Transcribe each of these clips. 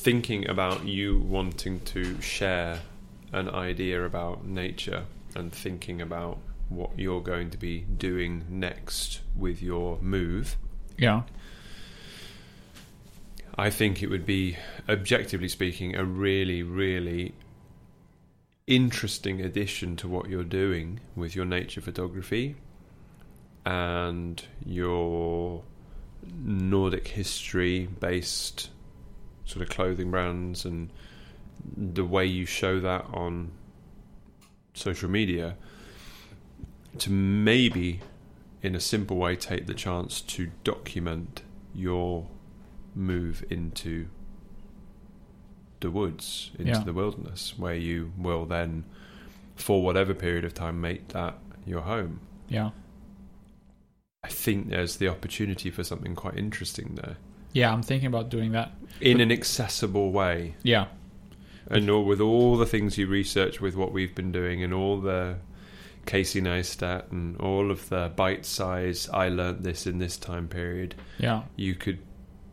thinking about you wanting to share an idea about nature and thinking about what you're going to be doing next with your move, Yeah. I think it would be, objectively speaking, a really, really interesting addition to what you're doing with your nature photography and your Nordic history based sort of clothing brands and the way you show that on social media to maybe in a simple way take the chance to document your move into the woods into Yeah. the wilderness where you will then for whatever period of time make that your home Yeah. i think there's the opportunity for something quite interesting there Yeah, I'm thinking about doing that. in an accessible way Yeah. and all, with all the things you research with what we've been doing and all the Casey Neistat and all of the bite size I learnt this in this time period Yeah. you could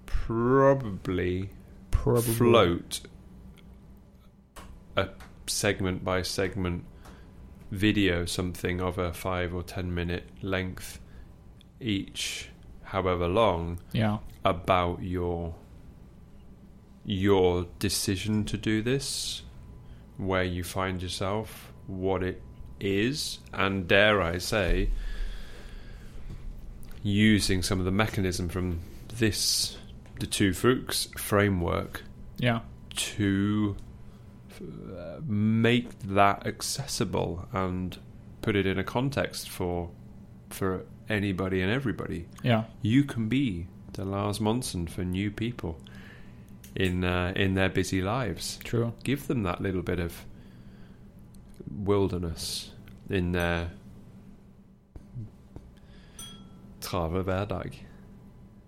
probably Probably. float a segment by segment video something of a 5 or 10 minute length each however long Yeah. About your your decision to do this, where you find yourself, what it is, and dare I say, using some of the mechanism from this the two Fuchs framework Yeah. to uh, make that accessible and put it in a context for for anybody and everybody Yeah. you can be the Lars Monsen for new people in uh, in their busy lives. True. Give them that little bit of wilderness in their trave hverdag.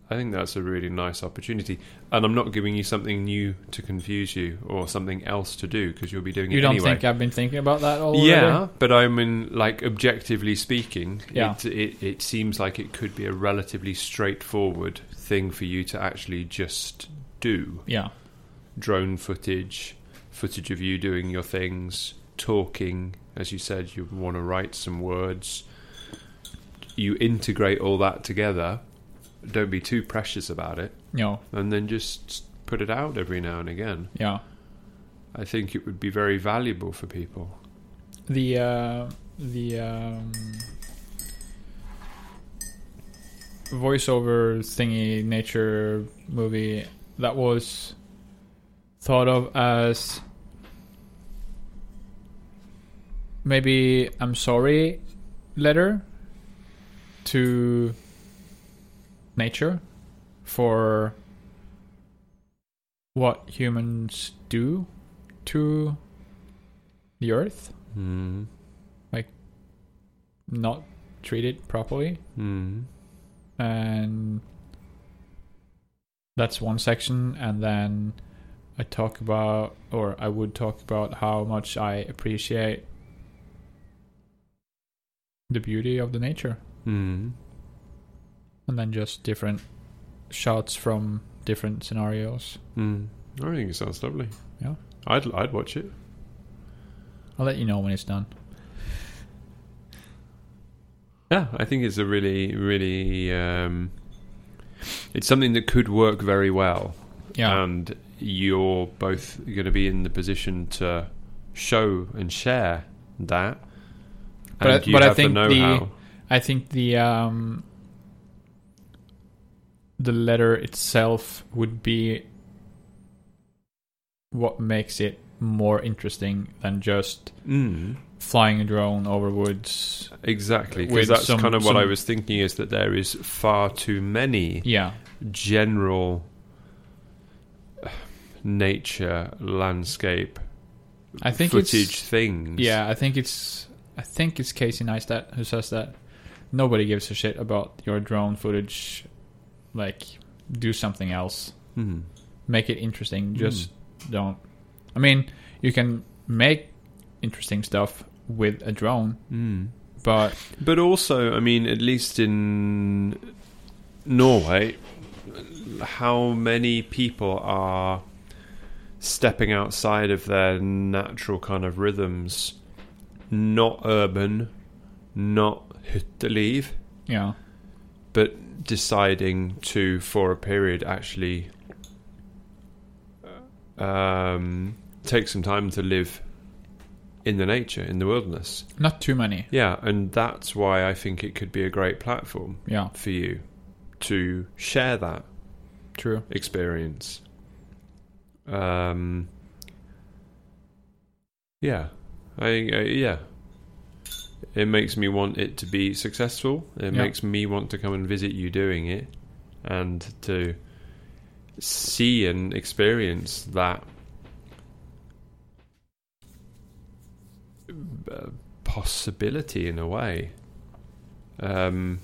I think that's a really nice opportunity, and I'm not giving you something new to confuse you or something else to do because you'll be doing You it anyway. You don't think I've been thinking about that already? Yeah, but I mean, like objectively speaking, Yeah. it, it it seems like it could be a relatively straightforward thing for you to actually just do. Yeah. Drone footage, footage of you doing your things, talking. As you said, you want to write some words. You integrate all that together. Don't be too precious about it, No. and then just put it out every now and again. Yeah. I think it would be very valuable for people. The uh, the um, voiceover thingy nature movie that was thought of as maybe I'm sorry letter to nature for what humans do to the earth Mm. not treat it properly Mm. and that's one section and then i talk about or i would talk about how much i appreciate the beauty of the nature Mm. And then just different shots from different scenarios Mm. I think it sounds lovely. Yeah. I'd I'd watch it. i'll let you know when it's done Yeah, I think it's a really really um, it's something that could work very well, yeah and you're both going to be in the position to show and share that. But I- and you but I think the. I think the um, the letter itself would be what makes it more interesting than just Mm. flying a drone over woods. Exactly, because that's some- kind of what I was thinking is that there is far too many Yeah, general uh, nature landscape I think footage things. yeah, I think it's I think it's Casey Neistat who says that nobody gives a shit about your drone footage. Like, do something else. Hmm. make it interesting. Just don't. I mean, you can make interesting stuff with a drone, Mm. but But also, I mean, at least in Norway, how many people are stepping outside of their natural kind of rhythms, not urban, not leave, Yeah. But deciding to, for a period, actually um, take some time to live in the nature, in the wilderness. Not too many. Yeah, and that's why I think it could be a great platform Yeah. for you to share that True. experience. Um, yeah, I, I yeah. It makes me want it to be successful. It Yeah. makes me want to come and visit you doing it, and to see and experience that uh, possibility in a way. Um,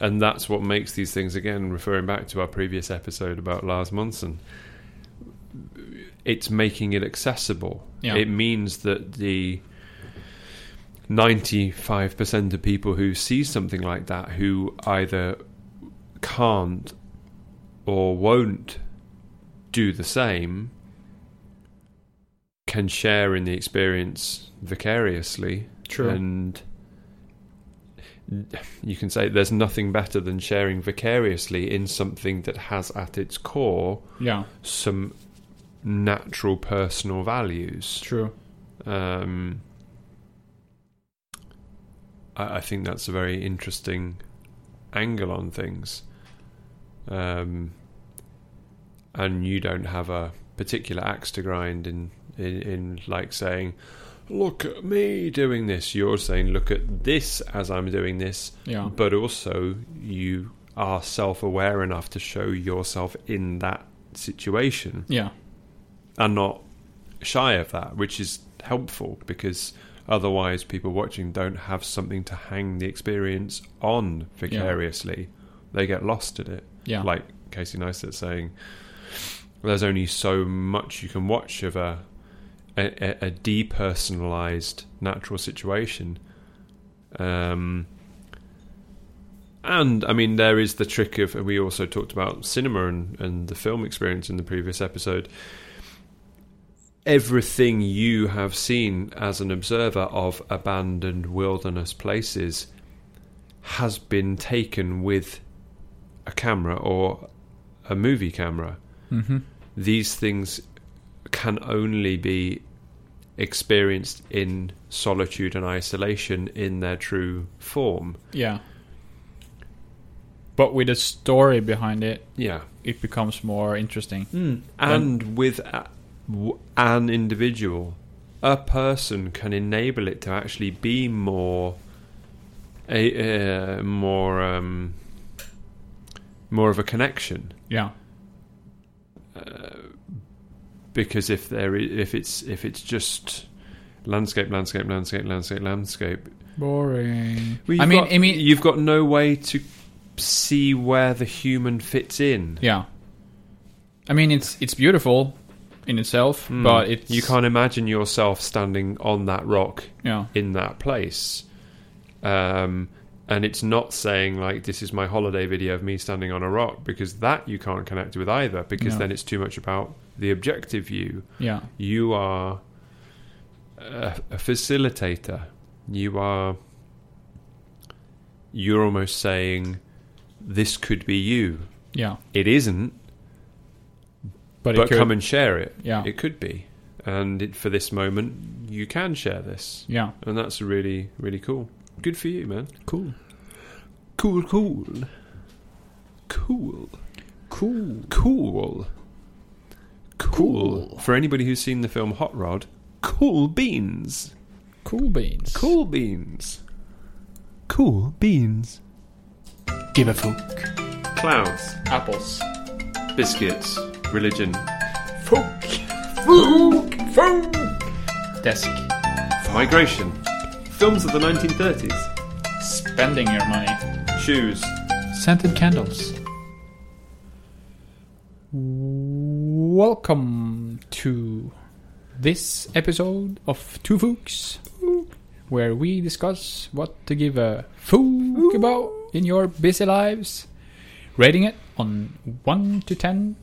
and that's what makes these things again referring back to our previous episode about Lars Monsen it's making it accessible Yeah. it means that the 95% of people who see something like that who either can't or won't do the same can share in the experience vicariously True. and you can say there's nothing better than sharing vicariously in something that has at its core yeah. some natural personal values. True. Um, I, I think that's a very interesting angle on things. Um, and you don't have a particular axe to grind in, in, in like saying, look at me doing this. You're saying, look at this as I'm doing this. Yeah. But also, you are self aware enough to show yourself in that situation Yeah. and not shy of that, which is helpful because otherwise people watching don't have something to hang the experience on vicariously. They get lost in it. Yeah. Like Casey Neistat saying, there's only so much you can watch of a a, a depersonalized natural situation. Um, and I mean, there is the trick of. We also talked about cinema and, and the film experience in the previous episode. Everything you have seen as an observer of abandoned wilderness places has been taken with a camera or a movie camera. Mm-hmm. These things can only be experienced in solitude and isolation in their true form. Yeah. But with a story behind it, Yeah. it becomes more interesting. and with a, an individual, a person can enable it to actually be more, a uh, more, um, more of a connection. Yeah. Because if there, i- if it's if it's just landscape, landscape, landscape, landscape, landscape, Boring. Well, I mean, got- I mean, you've got no way to see where the human fits in. yeah. I mean, it's it's beautiful in itself, Mm. but it's you can't imagine yourself standing on that rock Yeah. in that place. Um, and it's not saying like this is my holiday video of me standing on a rock because that you can't connect with either because No. then it's too much about the objective view. Yeah. You are a, a facilitator. You are you're almost saying this could be you. Yeah. It isn't, But, but, come and share it. Yeah. It could be. And it, for this moment, you can share this. yeah. And that's really, really cool. Good for you, man. Cool. Cool, cool. Cool. Cool. Cool. Cool. For anybody who's seen the film Hot Rod, cool beans. Cool beans. Cool beans. Cool beans. Give a fuck. Clouds. Apples. Biscuits. Religion. Fuck. Fuck. Fuck. Desk. Migration. Films of the 1930s. Spending your money. Shoes. Scented candles. Welcome to this episode of Two Fooks, where we discuss what to give a fook about in your busy lives, rating it on 1 to 10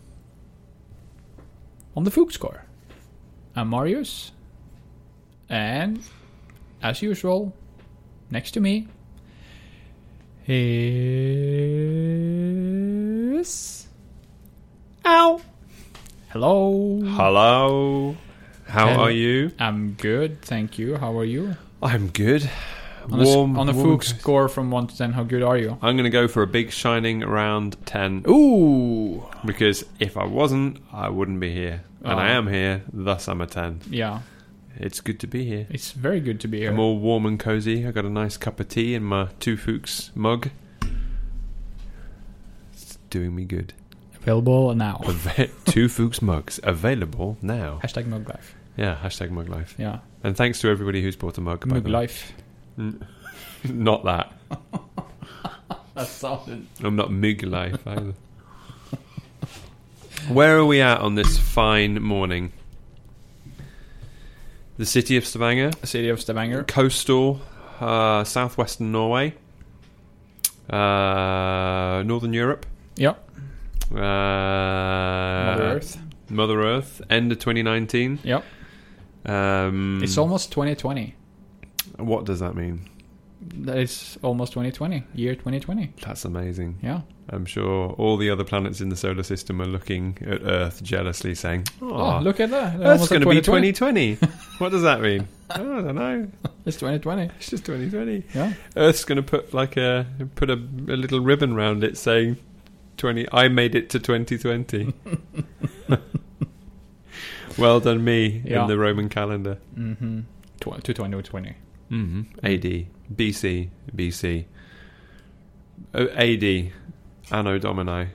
on the fook score. I'm Marius. And, as usual, next to me is. Ow! Hello. Hello. How Hello. are you? I'm good, thank you. How are you? I'm good. On a, s- Warm. on a warm Fuchs score from 1 to 10, how good are you? I'm going to go for a big shining around 10 Ooh! because if I wasn't, I wouldn't be here. And I Oh. am here, thus I'm a 10. Yeah, It's good to be here. it's very good to be here. I'm all warm and cozy. I got a nice cup of tea in my Two Fuchs mug. It's doing me good. Available now. Two Fuchs mugs available now. Hashtag mug life. Yeah, hashtag mug life. Yeah, And thanks to everybody who's bought a mug. by mug the way. life. Not that. That sounded. I'm not Mug life either. Where are we at on this fine morning? The city of Stavanger, The City of Stavanger. coastal, uh, southwestern Norway, uh, northern Europe, Yep. uh, Mother Earth. Mother Earth, end of 2019. Yep. Um, It's almost 2020. What does that mean? It's almost 2020. Year 2020. That's amazing. Yeah. I'm sure all the other planets in the solar system are looking at Earth jealously, saying, Oh, look at that. That's Almost going to be 2020. what does that mean? I don't know. It's 2020. It's just 2020. Yeah. Earth's going to put like a put a, a little ribbon round it saying 20. I made it to 2020. well done, me Yeah. in the Roman calendar. Mm-hmm. Tw- to 2020. Mm-hmm. AD, BC, BC, AD, Anno Domini.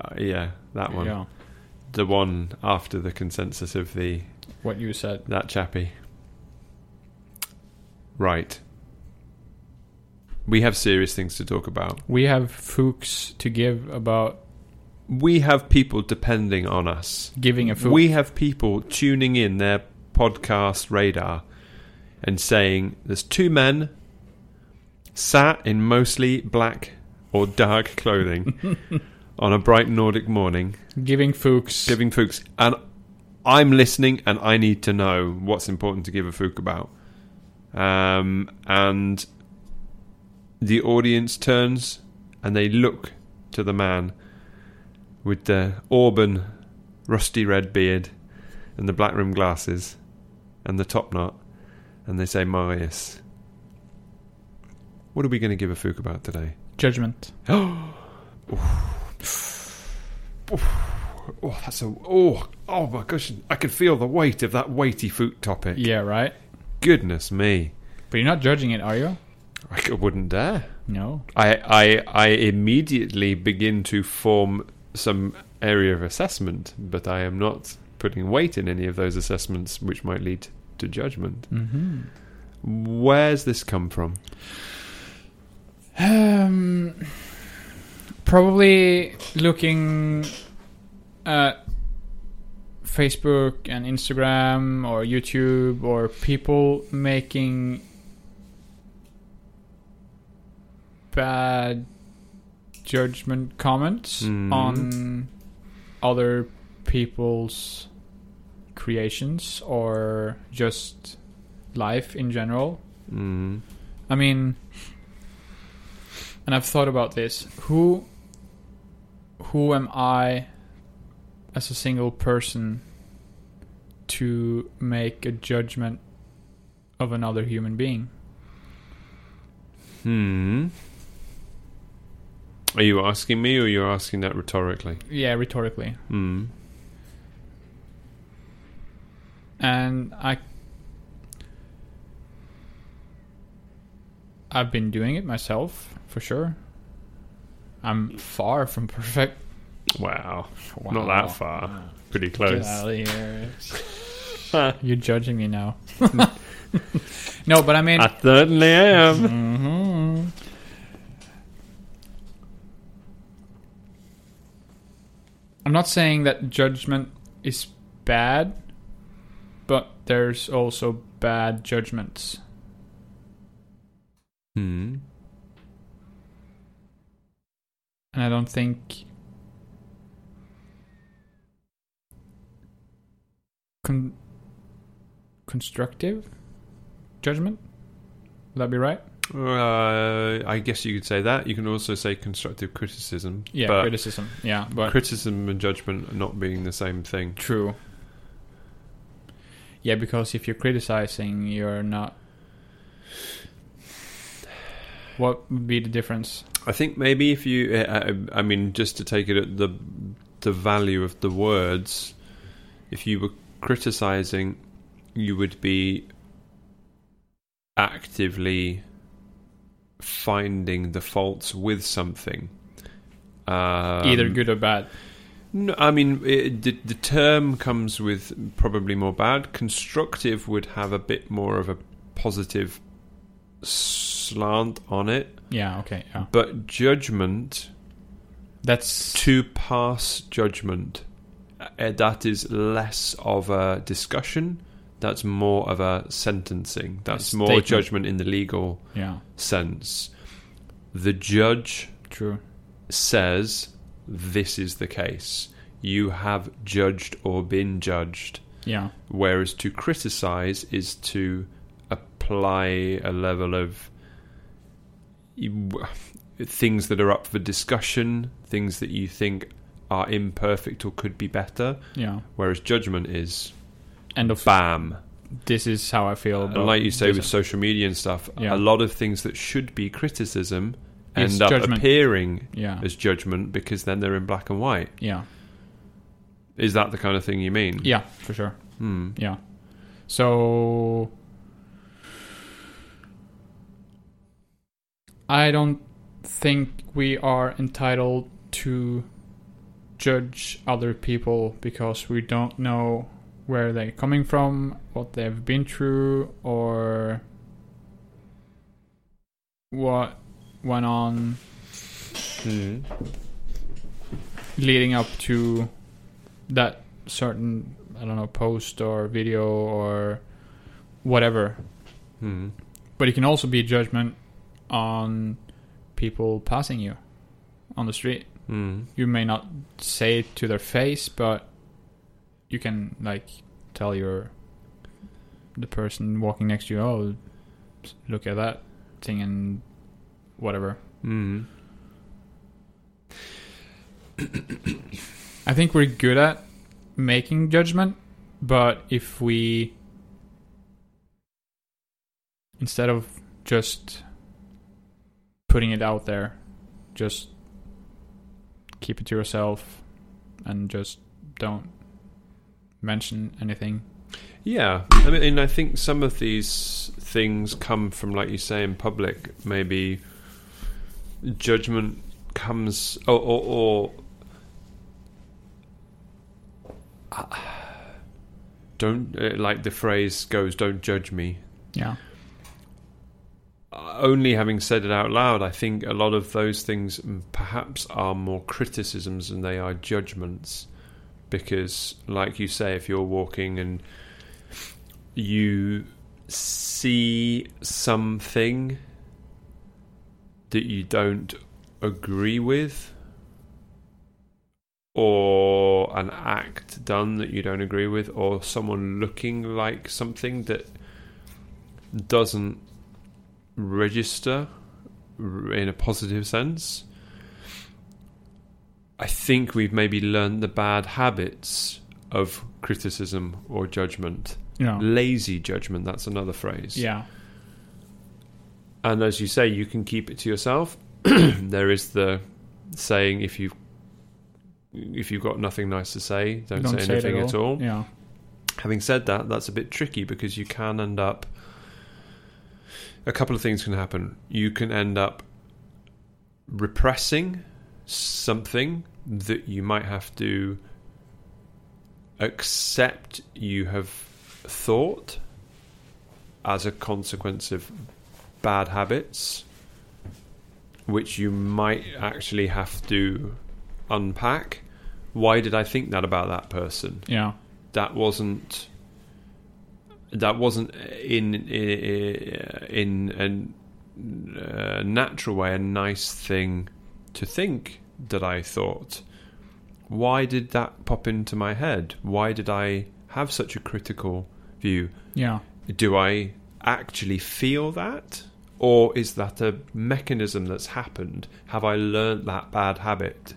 Uh, yeah, that one. Yeah. The one after the consensus of the What you said. That chappie. Right. We have serious things to talk about. We have Fuchs to give about We have people depending on us. giving a Fuchs. We have people tuning in their podcast radar and saying there's two men sat in mostly black or dark clothing on a bright Nordic morning giving Fuchs. giving Fuchs, and I'm listening, and I need to know what's important to give a Fuchs about. Um, and the audience turns and they look to the man with the auburn, rusty red beard and the black rimmed glasses and the top knot, and they say, Marius, what are we going to give a Fuchs about today? Judgment. Oh, oh, that's a oh oh my gosh! I can feel the weight of that weighty foot topic. Yeah, right? Goodness me, But you're not judging it, are you? I wouldn't dare. No. I I I immediately begin to form some area of assessment, but I am not putting weight in any of those assessments, which might lead to judgment. Mm-hmm. Where's this come from? Um, probably looking at Facebook and Instagram or YouTube or people making bad judgment comments Mhm. on other people's creations or just life in general. Mm. I mean, and I've thought about this. Who, who am I, as a single person, to make a judgment of another human being? Hmm. Are you asking me, or you're asking that rhetorically? Yeah, rhetorically, Hmm. And I, I've been doing it myself for sure. I'm far from perfect. Wow. Wow. Not that far. Pretty Get close. out of here. You're judging me now. no, but I mean, I certainly am. Mhm. I'm not saying that judgment is bad, there's also bad judgments. Hmm. And I don't think con- constructive judgment. Would that be right? Uh, I guess you could say that. You can also say constructive criticism. Yeah, but criticism. Yeah, but criticism and judgment are not being the same thing. True. Yeah, because if you're criticizing, you're not. What would be the difference? I think maybe if you, uh, I mean, just to take it at the the value of the words, if you were criticizing, you would be actively finding the faults with something. Um, Either good or bad. No, I mean it, the the term comes with probably more bad. Constructive would have a bit more of a positive slant on it, Yeah. Okay. Yeah. but judgment That's to pass judgment uh, that is less of a discussion. That's more of a sentencing. That's more judgment in the legal yeah. sense. The judge True. says this is the case. You have judged or been judged. Yeah. Whereas to criticize is to apply a level of things that are up for discussion, things that you think are imperfect or could be better. Yeah. Whereas judgment is End of. bam. This is how I feel. And like you say with social media and stuff, Yeah. a lot of things that should be criticism End up judgment. appearing Yeah. as judgment because then they're in black and white. Yeah. Is that the kind of thing you mean? Yeah. For sure. Hmm. Yeah. So I don't think we are entitled to judge other people because we don't know where they're coming from, what they've been through, or what went on Hmm. leading up to that certain I don't know post or video or whatever. Hmm. But it can also be a judgment on people passing you on the street. Hmm. You may not say it to their face, but you can like tell your the person walking next to you, "Oh, look at that thing," and whatever. Hmm. I think we're good at making judgment, but if we instead of just putting it out there, just keep it to yourself and just don't mention anything. Yeah, I mean, I think some of these things come from, like you say, in public. Maybe judgment comes, or, or, or don't uh, like the phrase goes. Don't judge me. Yeah. Uh, Only having said it out loud, I think a lot of those things mm, perhaps are more criticisms than they are judgments. Because, like you say, if you're walking and you see something that you don't agree with, or an act done that you don't agree with, or someone looking like something that doesn't register in a positive sense. I think we've maybe learned the bad habits of criticism or judgment. Yeah. Lazy judgment, that's another phrase. Yeah. And as you say, you can keep it to yourself. there is the saying if you if you've got nothing nice to say, don't, say it anything at all. Yeah. Having said that, that's a bit tricky because you can end up. A couple of things can happen. You can end up repressing something that you might have to accept you have thought as a consequence of bad habits, which you might actually have to unpack. Why did I think that about that person? Yeah. that wasn't that wasn't in in, in a uh, natural way a nice thing to think that I thought. Why did that pop into my head? Why did I have such a critical view. Yeah. Do I actually feel that? Or is that a mechanism that's happened? Have I learnt that bad habit?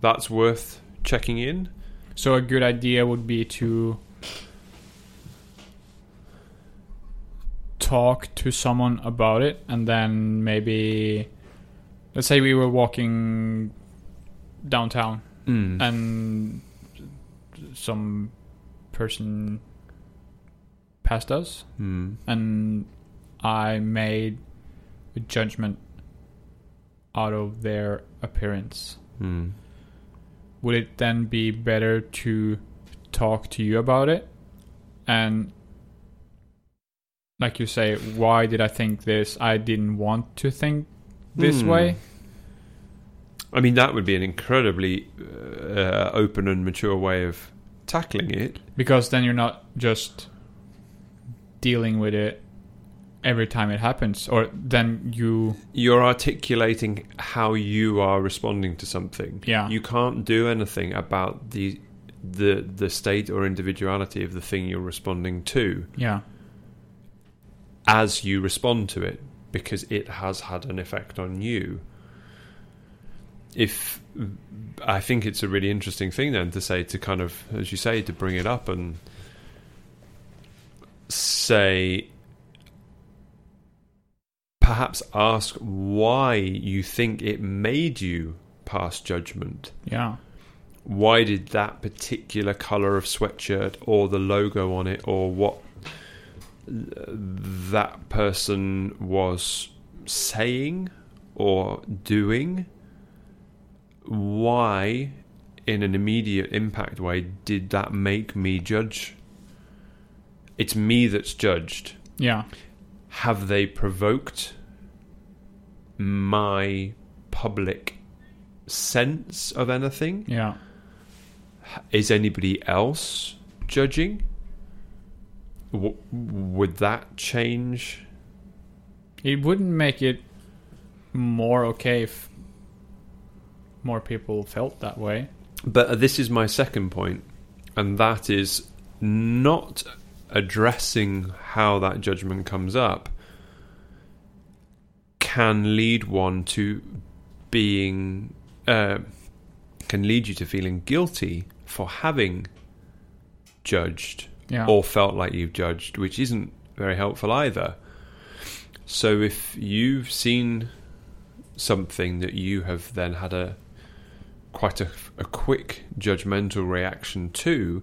That's worth checking in. So a good idea would be to talk to someone about it and then maybe let's say we were walking downtown Mm. and some person passed us Mm. and I made a judgment out of their appearance. Mm. Would it then be better to talk to you about it? And like you say, why did I think this? I didn't want to think this Hmm. way. I mean, that would be an incredibly uh, open and mature way of tackling it. Because then you're not just dealing with it every time it happens. Or then you You're articulating how you are responding to something. Yeah. You can't do anything about the the the state or individuality of the thing you're responding to yeah. as you respond to it because it has had an effect on you. If I think it's a really interesting thing then to say to kind of as you say to bring it up and say perhaps ask why you think it made you pass judgment Yeah. why did that particular color of sweatshirt or the logo on it or what that person was saying or doing why in an immediate impact way did that make me judge it's me that's judged Yeah. have they provoked my public sense of anything Yeah. is anybody else judging? W- would that change? It wouldn't make it more okay if more people felt that way. But this is my second point, and that is not addressing how that judgment comes up can lead one to being uh, can lead you to feeling guilty for having judged Yeah. or felt like you've judged, which isn't very helpful either. So if you've seen something that you have then had a quite a, a quick judgmental reaction to,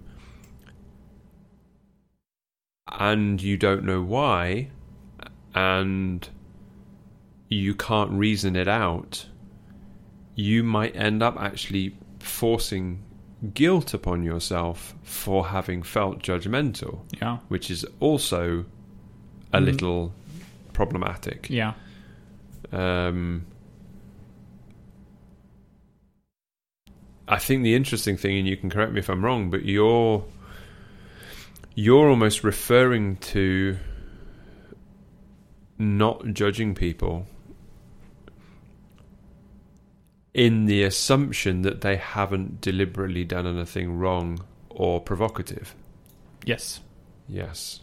and you don't know why, and you can't reason it out, you might end up actually forcing guilt upon yourself for having felt judgmental, yeah. which is also a Mm. little problematic. Yeah. Um, I think the interesting thing, and you can correct me if I'm wrong, but you're you're almost referring to not judging people in the assumption that they haven't deliberately done anything wrong or provocative. Yes. Yes.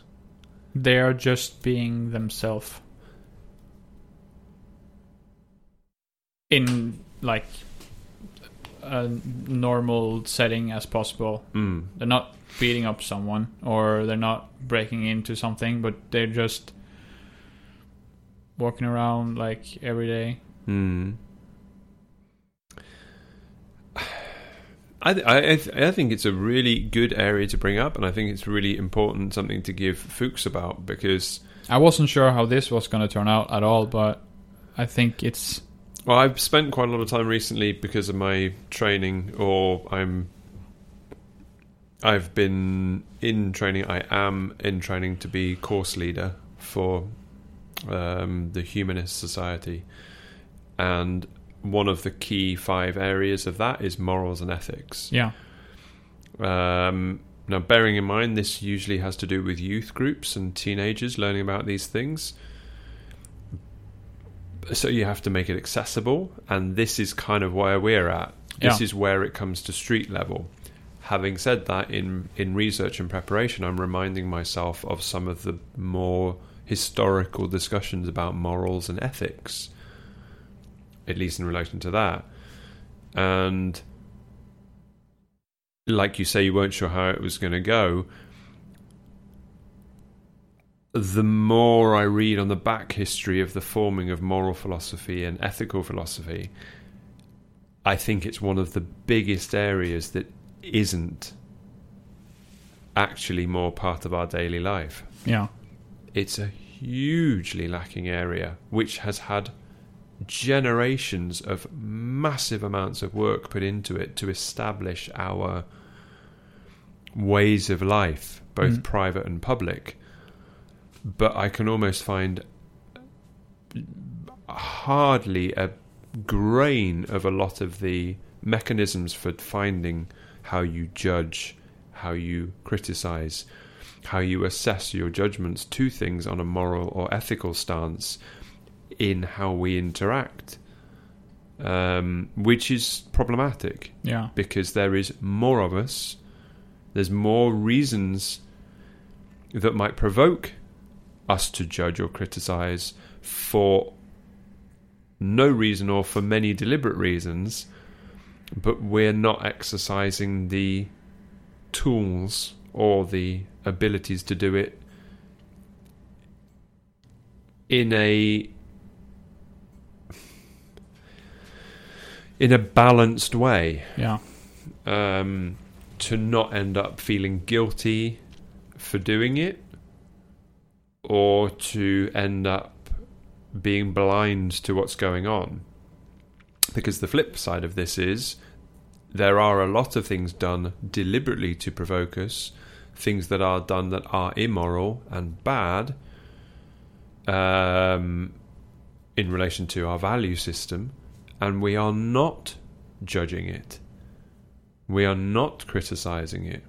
They are just being themselves. In like a normal setting as possible. Mm. They're not beating up someone or they're not breaking into something, but they're just walking around like every day. Hmm. I, th- I, I th- I think it's a really good area to bring up, and I think it's really important something to give Fuchs about because I wasn't sure how this was going to turn out at all, but I think it's well, I've spent quite a lot of time recently because of my training, or I'm I've been in training. I am in training to be course leader for um, the Humanist Society, and one of the key five areas of that is morals and ethics. yeah, Um, now, bearing in mind, this usually has to do with youth groups and teenagers learning about these things. So you have to make it accessible, and this is kind of where we're at. This Yeah. is where it comes to street level. having said that, in in research and preparation, I'm reminding myself of some of the more historical discussions about morals and ethics, at least in relation to that, and like you say, you weren't sure how it was going to go. The more I read on the back history of the forming of moral philosophy and ethical philosophy, I think it's one of the biggest areas that isn't actually more part of our daily life. Yeah. It's a hugely lacking area which has had generations of massive amounts of work put into it to establish our ways of life, both Mm. private and public. But I can almost find hardly a grain of a lot of the mechanisms for finding how you judge, how you criticize, how you assess your judgments to things on a moral or ethical stance in how we interact, um, which is problematic Yeah. because there is more of us. There's more reasons that might provoke us to judge or criticize for no reason or for many deliberate reasons, but we're not exercising the tools or the abilities to do it in a in a balanced way Yeah. um, to not end up feeling guilty for doing it or to end up being blind to what's going on. Because the flip side of this is there are a lot of things done deliberately to provoke us, things that are done that are immoral and bad um, in relation to our value system, and we are not judging it. We are not criticizing it.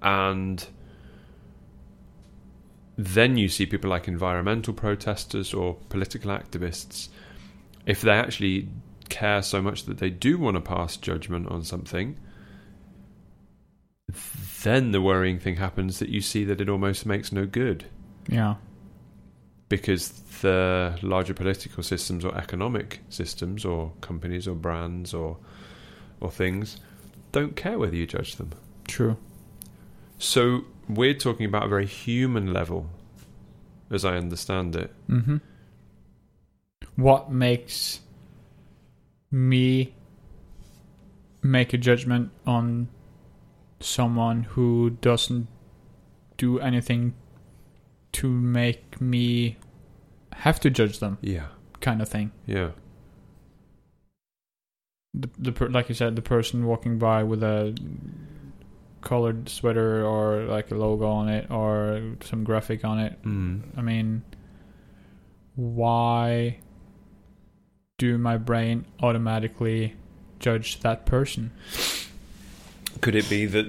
And then you see people like environmental protesters or political activists, if they actually care so much that they do want to pass judgment on something, then the worrying thing happens that you see that it almost makes no good Yeah. Because the larger political systems or economic systems or companies or brands or or things don't care whether you judge them. True. So we're talking about a very human level, as I understand it. Mm-hmm. What makes me make a judgment on someone who doesn't do anything to make me have to judge them, Yeah, kind of thing? yeah, The, the per, like you said, the person walking by with a colored sweater or like a logo on it or some graphic on it mm. I mean, why do my brain automatically judge that person? Could it be that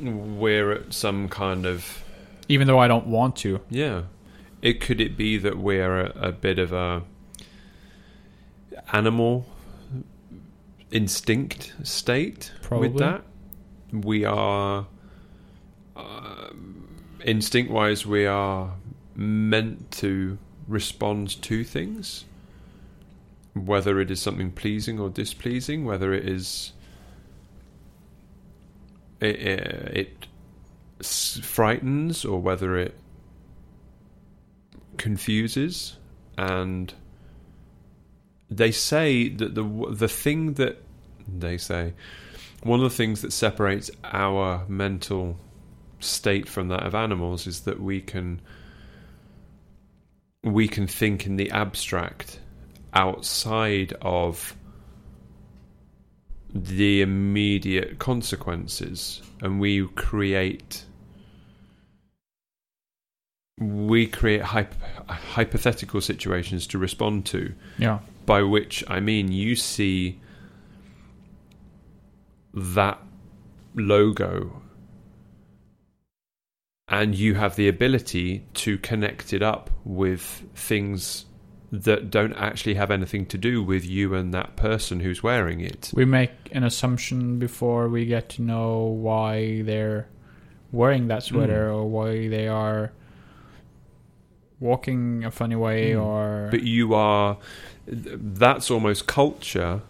we're at some kind of Even though I don't want to. yeah? It could it be that we're a, a bit of a animal instinct state Probably. with that? We are uh, instinct wise, we are meant to respond to things, whether it is something pleasing or displeasing, whether it is it, it, it frightens or whether it confuses, and they say that the the thing that they say one of the things that separates our mental state from that of animals is that we can we can think in the abstract outside of the immediate consequences and we create we create hyp- hypothetical situations to respond to Yeah. by which I mean you see that logo and you have the ability to connect it up with things that don't actually have anything to do with you and that person who's wearing it. We make an assumption before we get to know why they're wearing that sweater Mm. or why they are walking a funny way Mm. or But you are. That's almost culture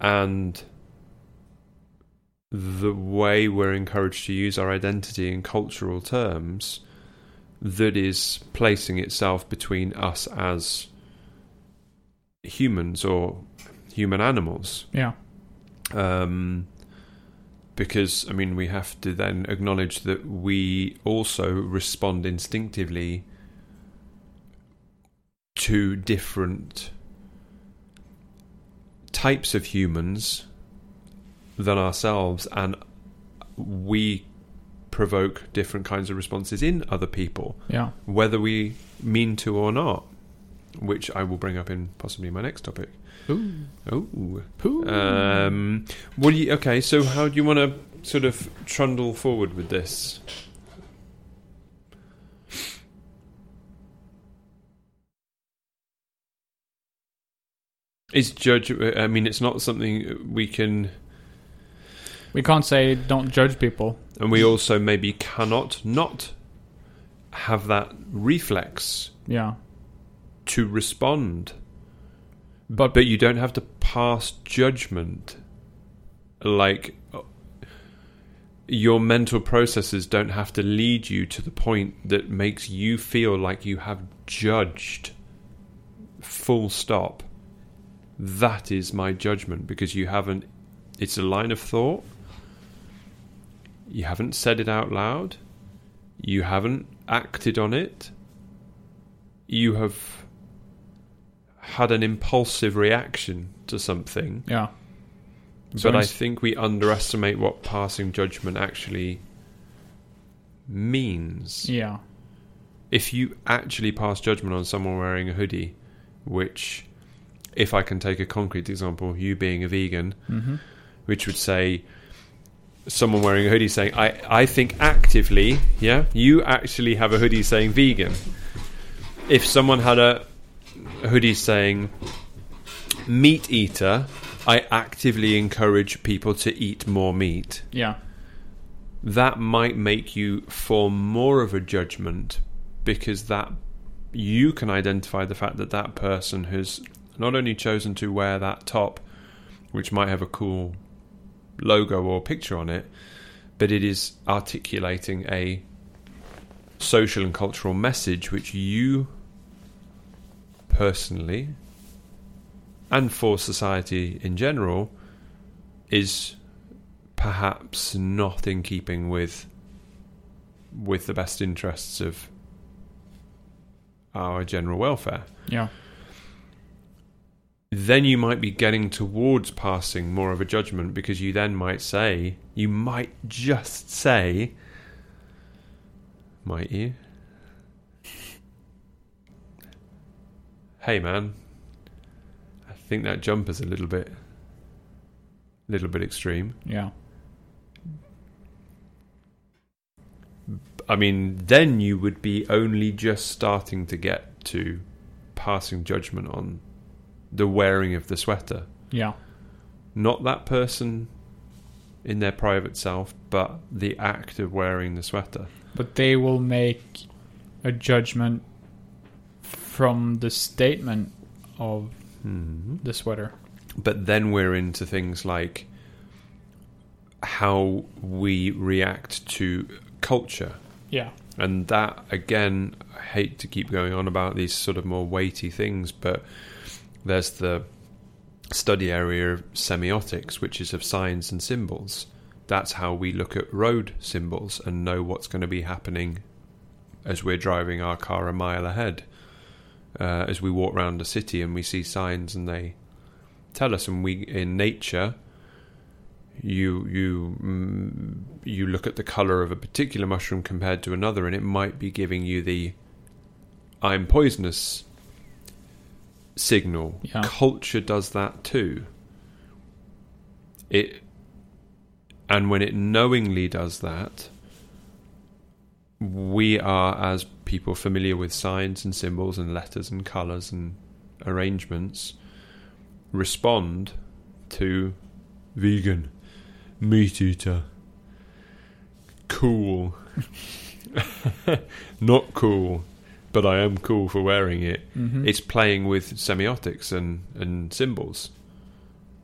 and the way we're encouraged to use our identity in cultural terms that is placing itself between us as humans or human animals. yeah um, because I mean we have to then acknowledge that we also respond instinctively to different types of humans than ourselves, and we provoke different kinds of responses in other people, yeah whether we mean to or not. Which I will bring up in possibly my next topic. Ooh. Oh, Ooh. um, do you? Okay, so how do you want to sort of trundle forward with this? Is judge? I mean, it's not something we can, we can't say don't judge people and we also maybe cannot not have that reflex yeah to respond. But but you don't have to pass judgment. Like your mental processes don't have to lead you to the point that makes you feel like you have judged. Full stop. That is my judgment because you haven't. It's a line of thought. You haven't said it out loud. You haven't acted on it. You have had an impulsive reaction to something. yeah So but I think we underestimate what passing judgment actually means. yeah If you actually pass judgment on someone wearing a hoodie, which, if I can take a concrete example, you being a vegan, hmm which would say someone wearing a hoodie saying, I, I think actively, yeah, you actually have a hoodie saying vegan. If someone had a, a hoodie saying meat eater, I actively encourage people to eat more meat. yeah That might make you form more of a judgment because that you can identify the fact that that person has not only chosen to wear that top, which might have a cool logo or picture on it, but it is articulating a social and cultural message which you personally and for society in general is perhaps not in keeping with with the best interests of our general welfare. Yeah then you might be getting towards passing more of a judgment because you then might say, you might just say, might you? Hey man, I think that jump is a little bit, little bit extreme. yeah I mean, then you would be only just starting to get to passing judgment on the wearing of the sweater. yeah not that person in their private self, but the act of wearing the sweater. but they will make a judgment from the statement of hmm the sweater But then we're into things like how we react to culture. yeah And that, again, I hate to keep going on about these sort of more weighty things, but there's the study area of semiotics, which is of signs and symbols. That's how we look at road symbols and know what's going to be happening as we're driving our car a mile ahead. Uh, as we walk around the city and we see signs and they tell us, and we in nature, you you mm, you look at the color of a particular mushroom compared to another, and it might be giving you the "I'm poisonous" signal. Yeah. Culture does that too. It and when it knowingly does that, we are, as people familiar with signs and symbols and letters and colours and arrangements, respond to vegan, meat eater, cool, not cool, but I am cool for wearing it. Mhm. It's playing with semiotics and, and symbols.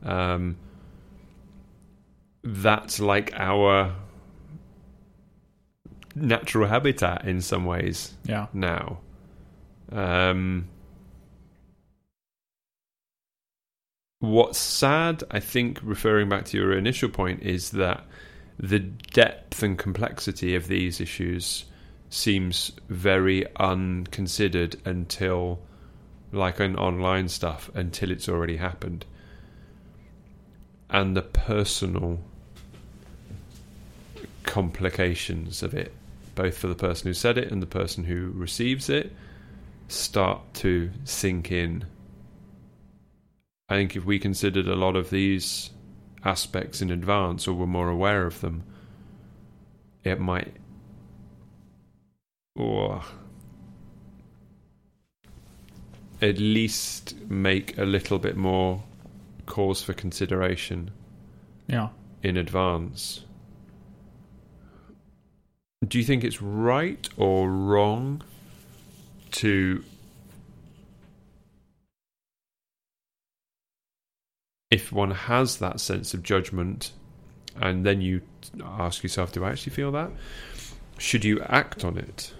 Um, that's like our natural habitat in some ways yeah. now. Um, what's sad, I think, referring back to your initial point, is that the depth and complexity of these issues seems very unconsidered until, like in online stuff, until it's already happened. And the personal complications of it, both for the person who said it and the person who receives it, start to sink in. I think if we considered a lot of these aspects in advance or were more aware of them, it might. Or at least make a little bit more cause for consideration Yeah. in advance. Do you think it's right or wrong to if one has that sense of judgment and then you ask yourself do I actually feel that should you act on it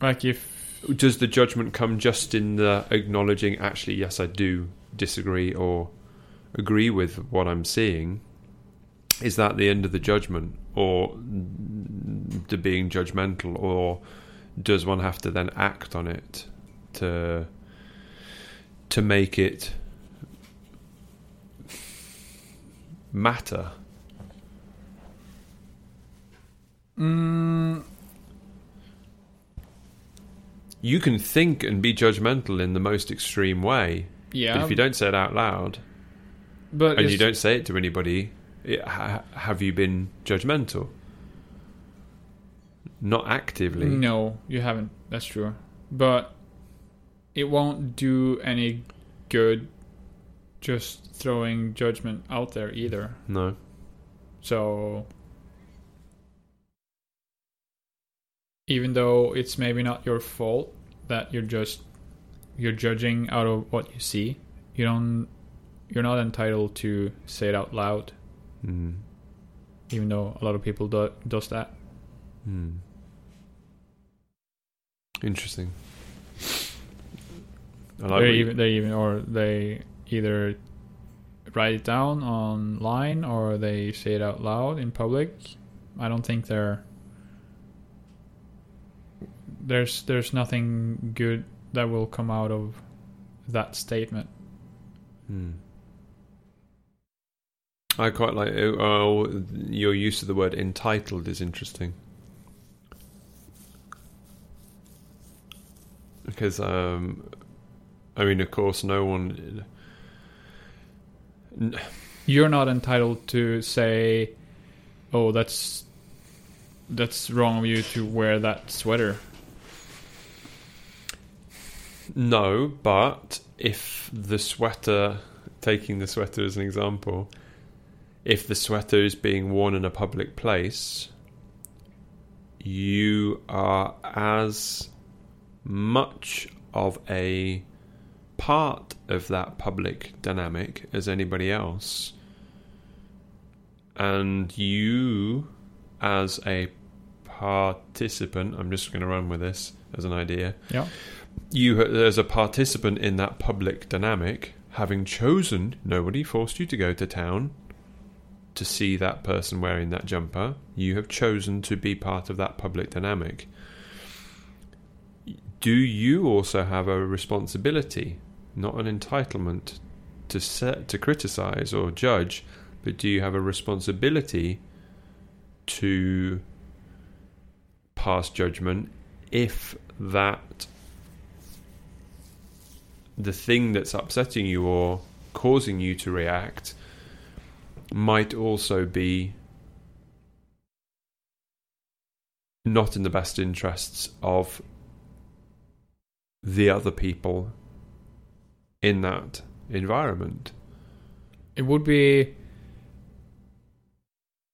Like if does the judgment come just in the acknowledging actually yes I do disagree or agree with what I'm seeing is that the end of the judgment? Or the being judgmental? Or does one have to then act on it to to make it matter? Mm, you can think and be judgmental in the most extreme way yeah, but if you don't say it out loud but and you don't say it to anybody, it, ha, have you been judgmental? Not actively. No, you haven't. That's true. But it won't do any good just throwing judgment out there either. No. So even though it's maybe not your fault that you're just you're judging out of what you see, you don't you're not entitled to say it out loud Mm. even though a lot of people do, does that. Mm. Interesting. Like they even they even or they either write it down online or they say it out loud in public. I don't think they're there's there's nothing good that will come out of that statement. Hmm. I quite like oh, your use of the word entitled is interesting because um, I mean, of course, no one. You're not entitled to say, "Oh, that's that's wrong of you to wear that sweater." No, but if the sweater, taking the sweater as an example, if the sweater is being worn in a public place, you are as much of a part of that public dynamic as anybody else. And you, as a participant, I'm just going to run with this as an idea Yeah. You as a participant in that public dynamic having chosen nobody forced you to go to town to see that person wearing that jumper you have chosen to be part of that public dynamic. Do you also have a responsibility not an entitlement to set to criticize or judge but do you have a responsibility to pass judgment if that the thing that's upsetting you or causing you to react might also be not in the best interests of the other people in that environment. It would be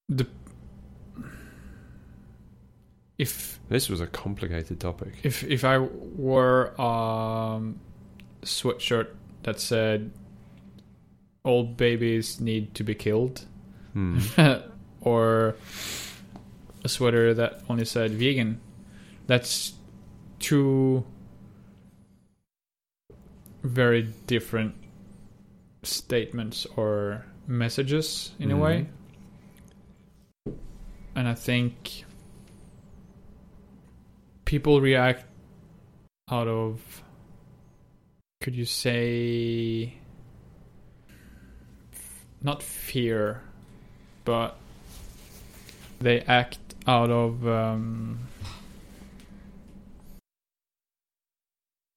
the if This was a complicated topic. if if I were um sweatshirt that said all babies need to be killed Hmm. or a sweater that only said vegan that's two very different statements or messages in a Mhm. way and i think people react out of could you say not fear but they act out of um,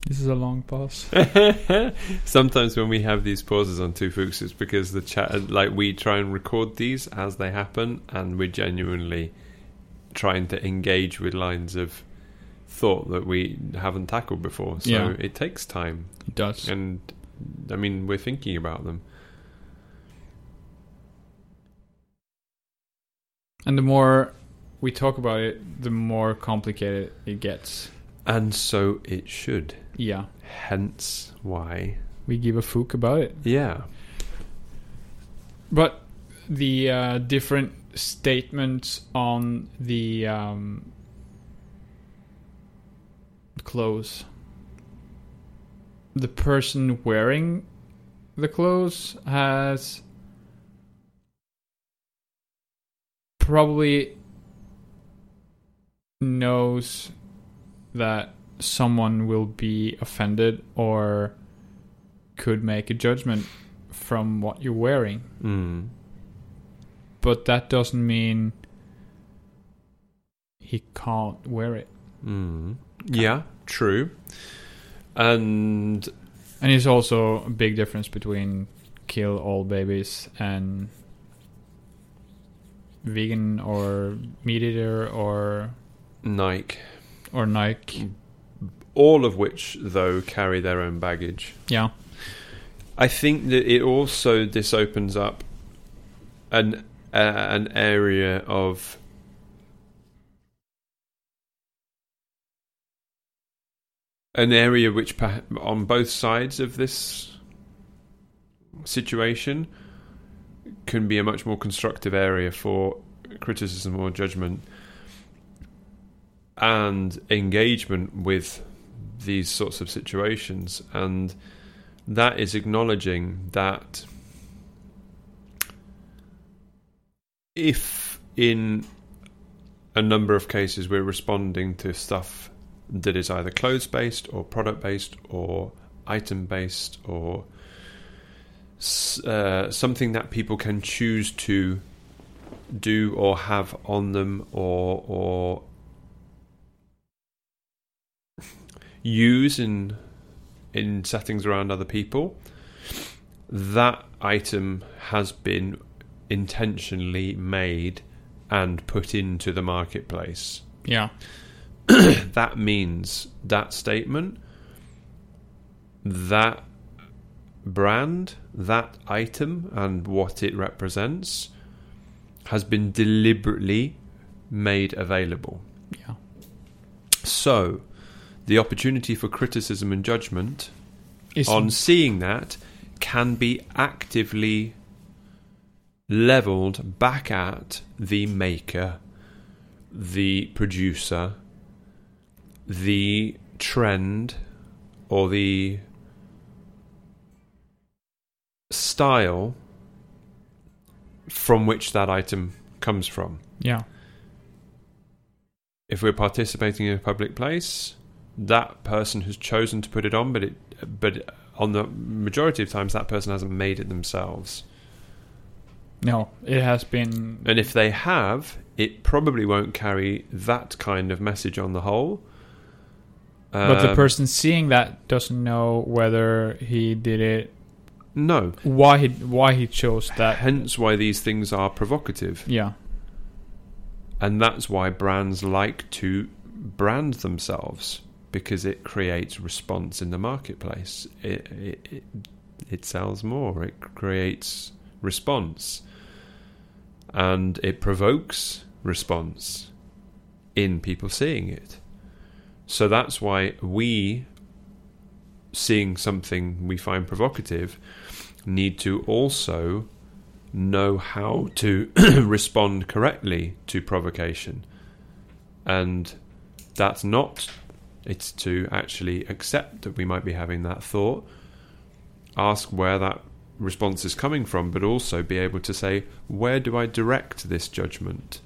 this is a long pause. Sometimes when we have these pauses on Two Fooks, it's because the chat, like we try and record these as they happen, and we're genuinely trying to engage with lines of thought that we haven't tackled before. So Yeah. it takes time, it does and I mean we're thinking about them. and the more we talk about it the more complicated it gets And so it should. yeah Hence why. we give a fuck about it Yeah. But the uh, different statements on the um, clothes, the person wearing the clothes has probably knows that someone will be offended or could make a judgment from what you're wearing Mm. but that doesn't mean he can't wear it. Mm. Yeah, true. And And it's also a big difference between kill all babies and vegan or meat eater or Nike, or Nike. all of which though carry their own baggage. Yeah. I think that it also this opens up an uh, an area of an area which on both sides of this situation can be a much more constructive area for criticism or judgment and engagement with these sorts of situations. And that is acknowledging that if in a number of cases we're responding to stuff that is either clothes based or product based or item based or uh, something that people can choose to do or have on them or or use in in settings around other people, that item has been intentionally made and put into the marketplace. Yeah. That means that statement, that brand, that item, and what it represents has been deliberately made available. Yeah. So, the opportunity for criticism and judgment Is on seeing that can be actively leveled back at the maker, the producer, the trend, or the style from which that item comes from. yeah. If we're participating in a public place, that person has chosen to put it on, but it, but on the majority of times, that person hasn't made it themselves. No, it has been And if they have, it probably won't carry that kind of message on the whole. But the Um, person seeing that doesn't know whether he did it no. why he why he chose that. Hence, why these things are provocative. Yeah. And that's why brands like to brand themselves because it creates response in the marketplace. It, it, it, it sells more, it creates response, and it provokes response in people seeing it. So that's why we, seeing something we find provocative, need to also know how to respond correctly to provocation. And that's not, it's to actually accept that we might be having that thought, ask where that response is coming from, but also be able to say, where do I direct this judgment?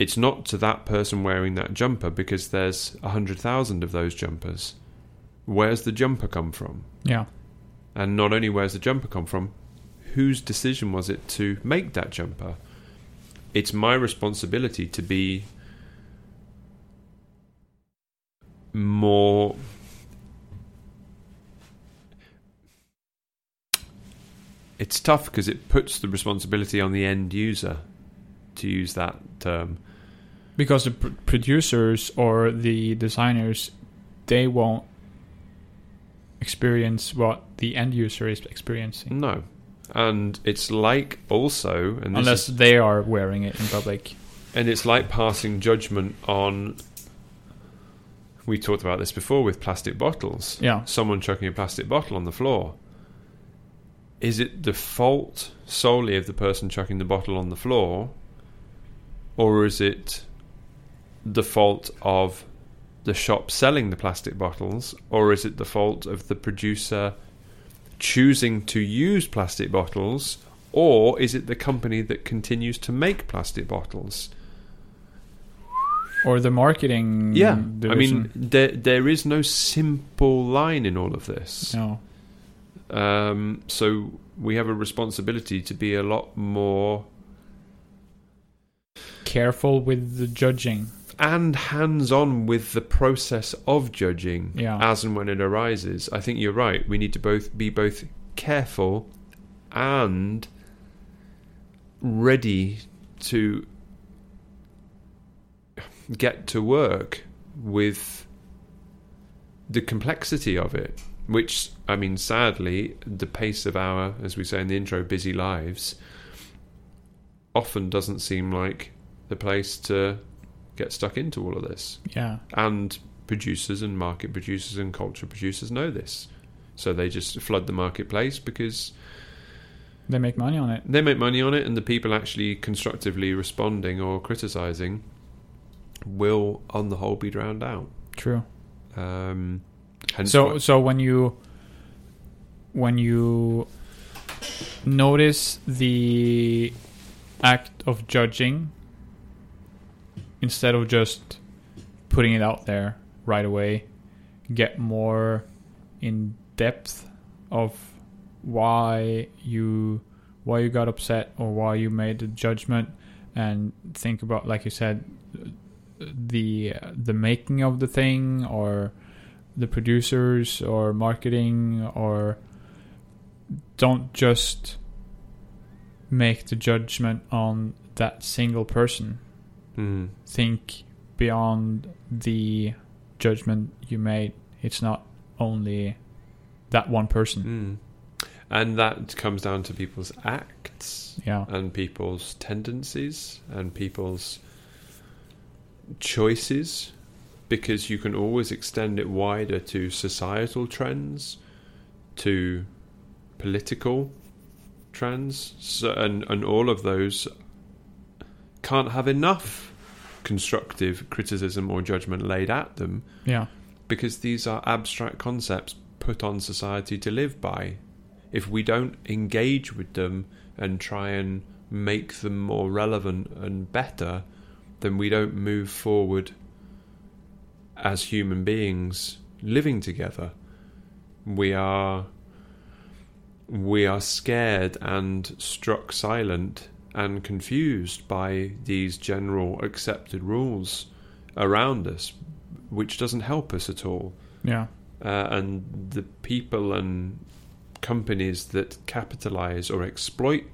It's not to that person wearing that jumper because there's a hundred thousand of those jumpers. Where's the jumper come from? Yeah. And not only where's the jumper come from, whose decision was it to make that jumper? It's my responsibility to be more it's tough because it puts the responsibility on the end user to use that term because the pr- producers or the designers they won't experience what the end user is experiencing. No. And it's like also and unless is- they are wearing it in public. And it's like passing judgment on we talked about this before with plastic bottles. Yeah. Someone chucking a plastic bottle on the floor. Is it the fault solely of the person chucking the bottle on the floor or is it the fault of the shop selling the plastic bottles or is it the fault of the producer choosing to use plastic bottles or is it the company that continues to make plastic bottles? Or the marketing yeah, I mean, there there is no simple line in all of this. no. Um, so we have a responsibility to be a lot more careful with the judging and hands-on with the process of judging Yeah. as and when it arises. I think you're right. We need to both be both careful and ready to get to work with the complexity of it. Which, I mean, sadly, the pace of our, as we say in the intro, busy lives often doesn't seem like the place to get stuck into all of this. yeah And producers and market producers and culture producers know this. So they just flood the marketplace because they make money on it they make money on it, and the people actually constructively responding or criticizing will, on the whole, be drowned out. true Um, so so when you when you notice the act of judging instead of just putting it out there right away get more in depth of why you why you got upset or why you made the judgment and think about like you said the the making of the thing or the producers or marketing or don't just make the judgment on that single person Mm. think beyond the judgment you made. It's not only that one person. Mm. And that comes down to people's acts yeah. and people's tendencies and people's choices because you can always extend it wider to societal trends to political trends. So, and and all of those can't have enough constructive criticism or judgment laid at them yeah because these are abstract concepts put on society to live by. If we don't engage with them and try and make them more relevant and better, then we don't move forward as human beings living together. We are we are scared and struck silent and confused by these general accepted rules around us which doesn't help us at all. yeah Uh, and the people and companies that capitalize or exploit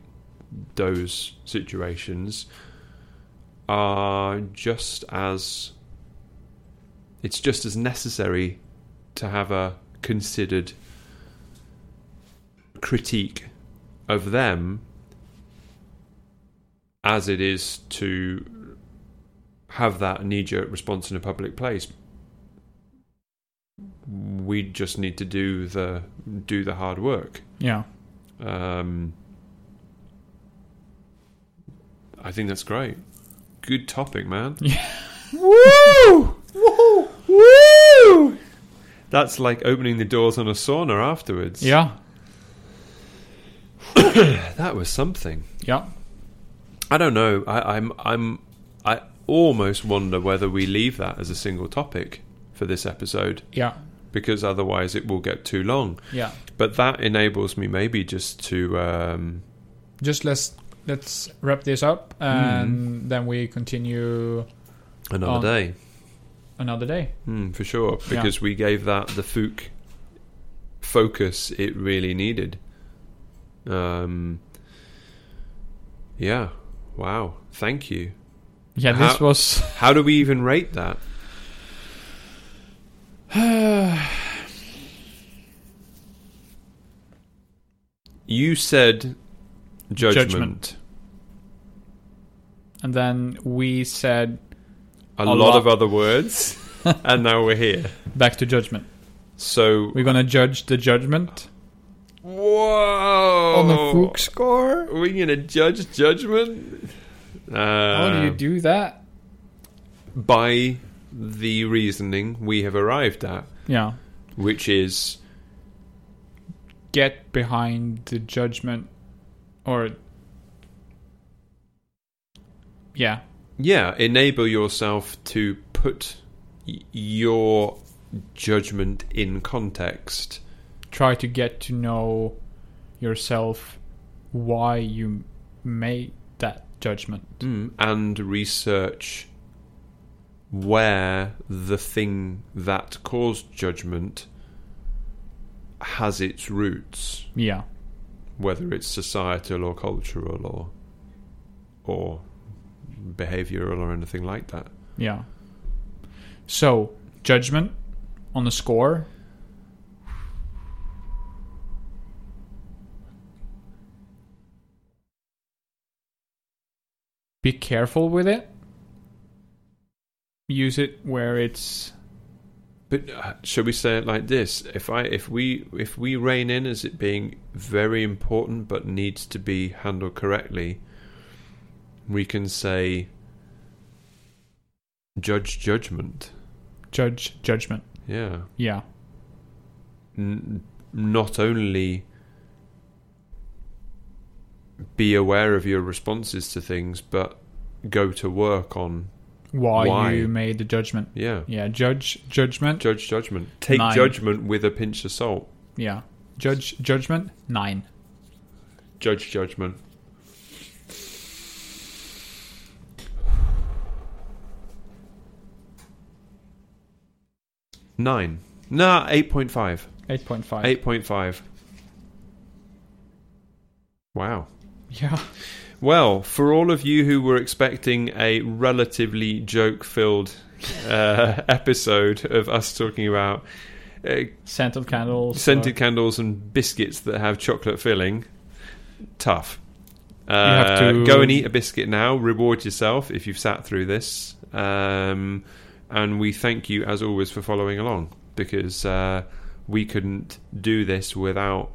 those situations are just as it's just as necessary to have a considered critique of them as it is to have that knee jerk response in a public place. We just need to do the do the hard work. Yeah. Um, I think that's great. Good topic, man. Yeah. Woo! Woo! Woo! That's like opening the doors on a sauna afterwards. Yeah. that was something. Yeah. I don't know. I, I'm I'm I almost wonder whether we leave that as a single topic for this episode Yeah. because otherwise it will get too long. Yeah. But that enables me maybe just to um, Just let's let's wrap this up and then we continue another day. another day. Mm, for sure, Yeah. because we gave that the Fook focus it really needed. Um, yeah, wow, thank you. Yeah, this How- was How do we even rate that? You said judgment. Judgment. and then we said A, A lot, lot. of other words, and now we're here. back to judgment. So, We're gonna judge the judgment whoa! on the Fook score. Are we going to judge judgment? Uh, How do you do that? By the reasoning we have arrived at, Yeah, which is get behind the judgment, or yeah, yeah, enable yourself to put y- your judgment in context. Try to get to know yourself, why you made that judgment. Mm, and research where the thing that caused judgment has its roots, Yeah, whether it's societal or cultural or or behavioral or anything like that. yeah. So judgment on the score. Be careful with it. Use it where it's But uh, should we say it like this? If I if we if we rein in as it being very important but needs to be handled correctly, we can say judge judgment. judge judgment. Yeah. Yeah, N- not only be aware of your responses to things, but go to work on why, Why? you made the judgment. yeah. Yeah, judge judgment. Judge judgment. Take Nine. judgment with a pinch of salt. yeah, judge judgment nine. Judge judgment. Nine. Nah, 8.5. Eight point five. 8.5. Wow. Yeah. Well, for all of you who were expecting a relatively joke filled uh, episode of us talking about uh, Scent of candles. scented or- candles and biscuits that have chocolate filling, tough. Uh, have to- Go and eat a biscuit now. Reward yourself if you've sat through this. Um, and we thank you, as always, for following along because uh, we couldn't do this without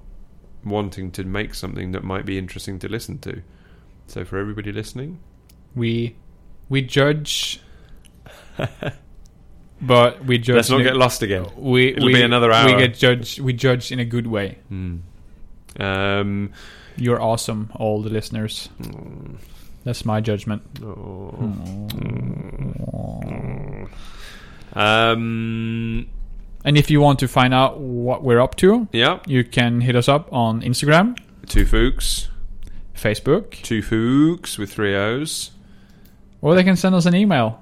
wanting to make something that might be interesting to listen to. So, for everybody listening, we we judge, but we judge. let's not in a- get lost again. We It'll we, be another hour. We get judged. We judge in a good way. Hmm. Um, You're awesome, all the listeners. That's my judgment. oh. Mm. Um, And if you want to find out what we're up to, yeah, you can hit us up on Instagram, two Fooks. Facebook, Two Fooks with three O's. or they can send us an email.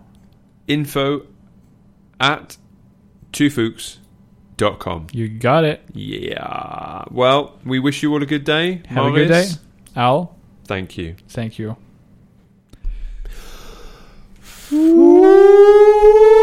Info at twofooks.com. You got it. Yeah. Well, we wish you all a good day. Have a good day. Al, Thank you. thank you.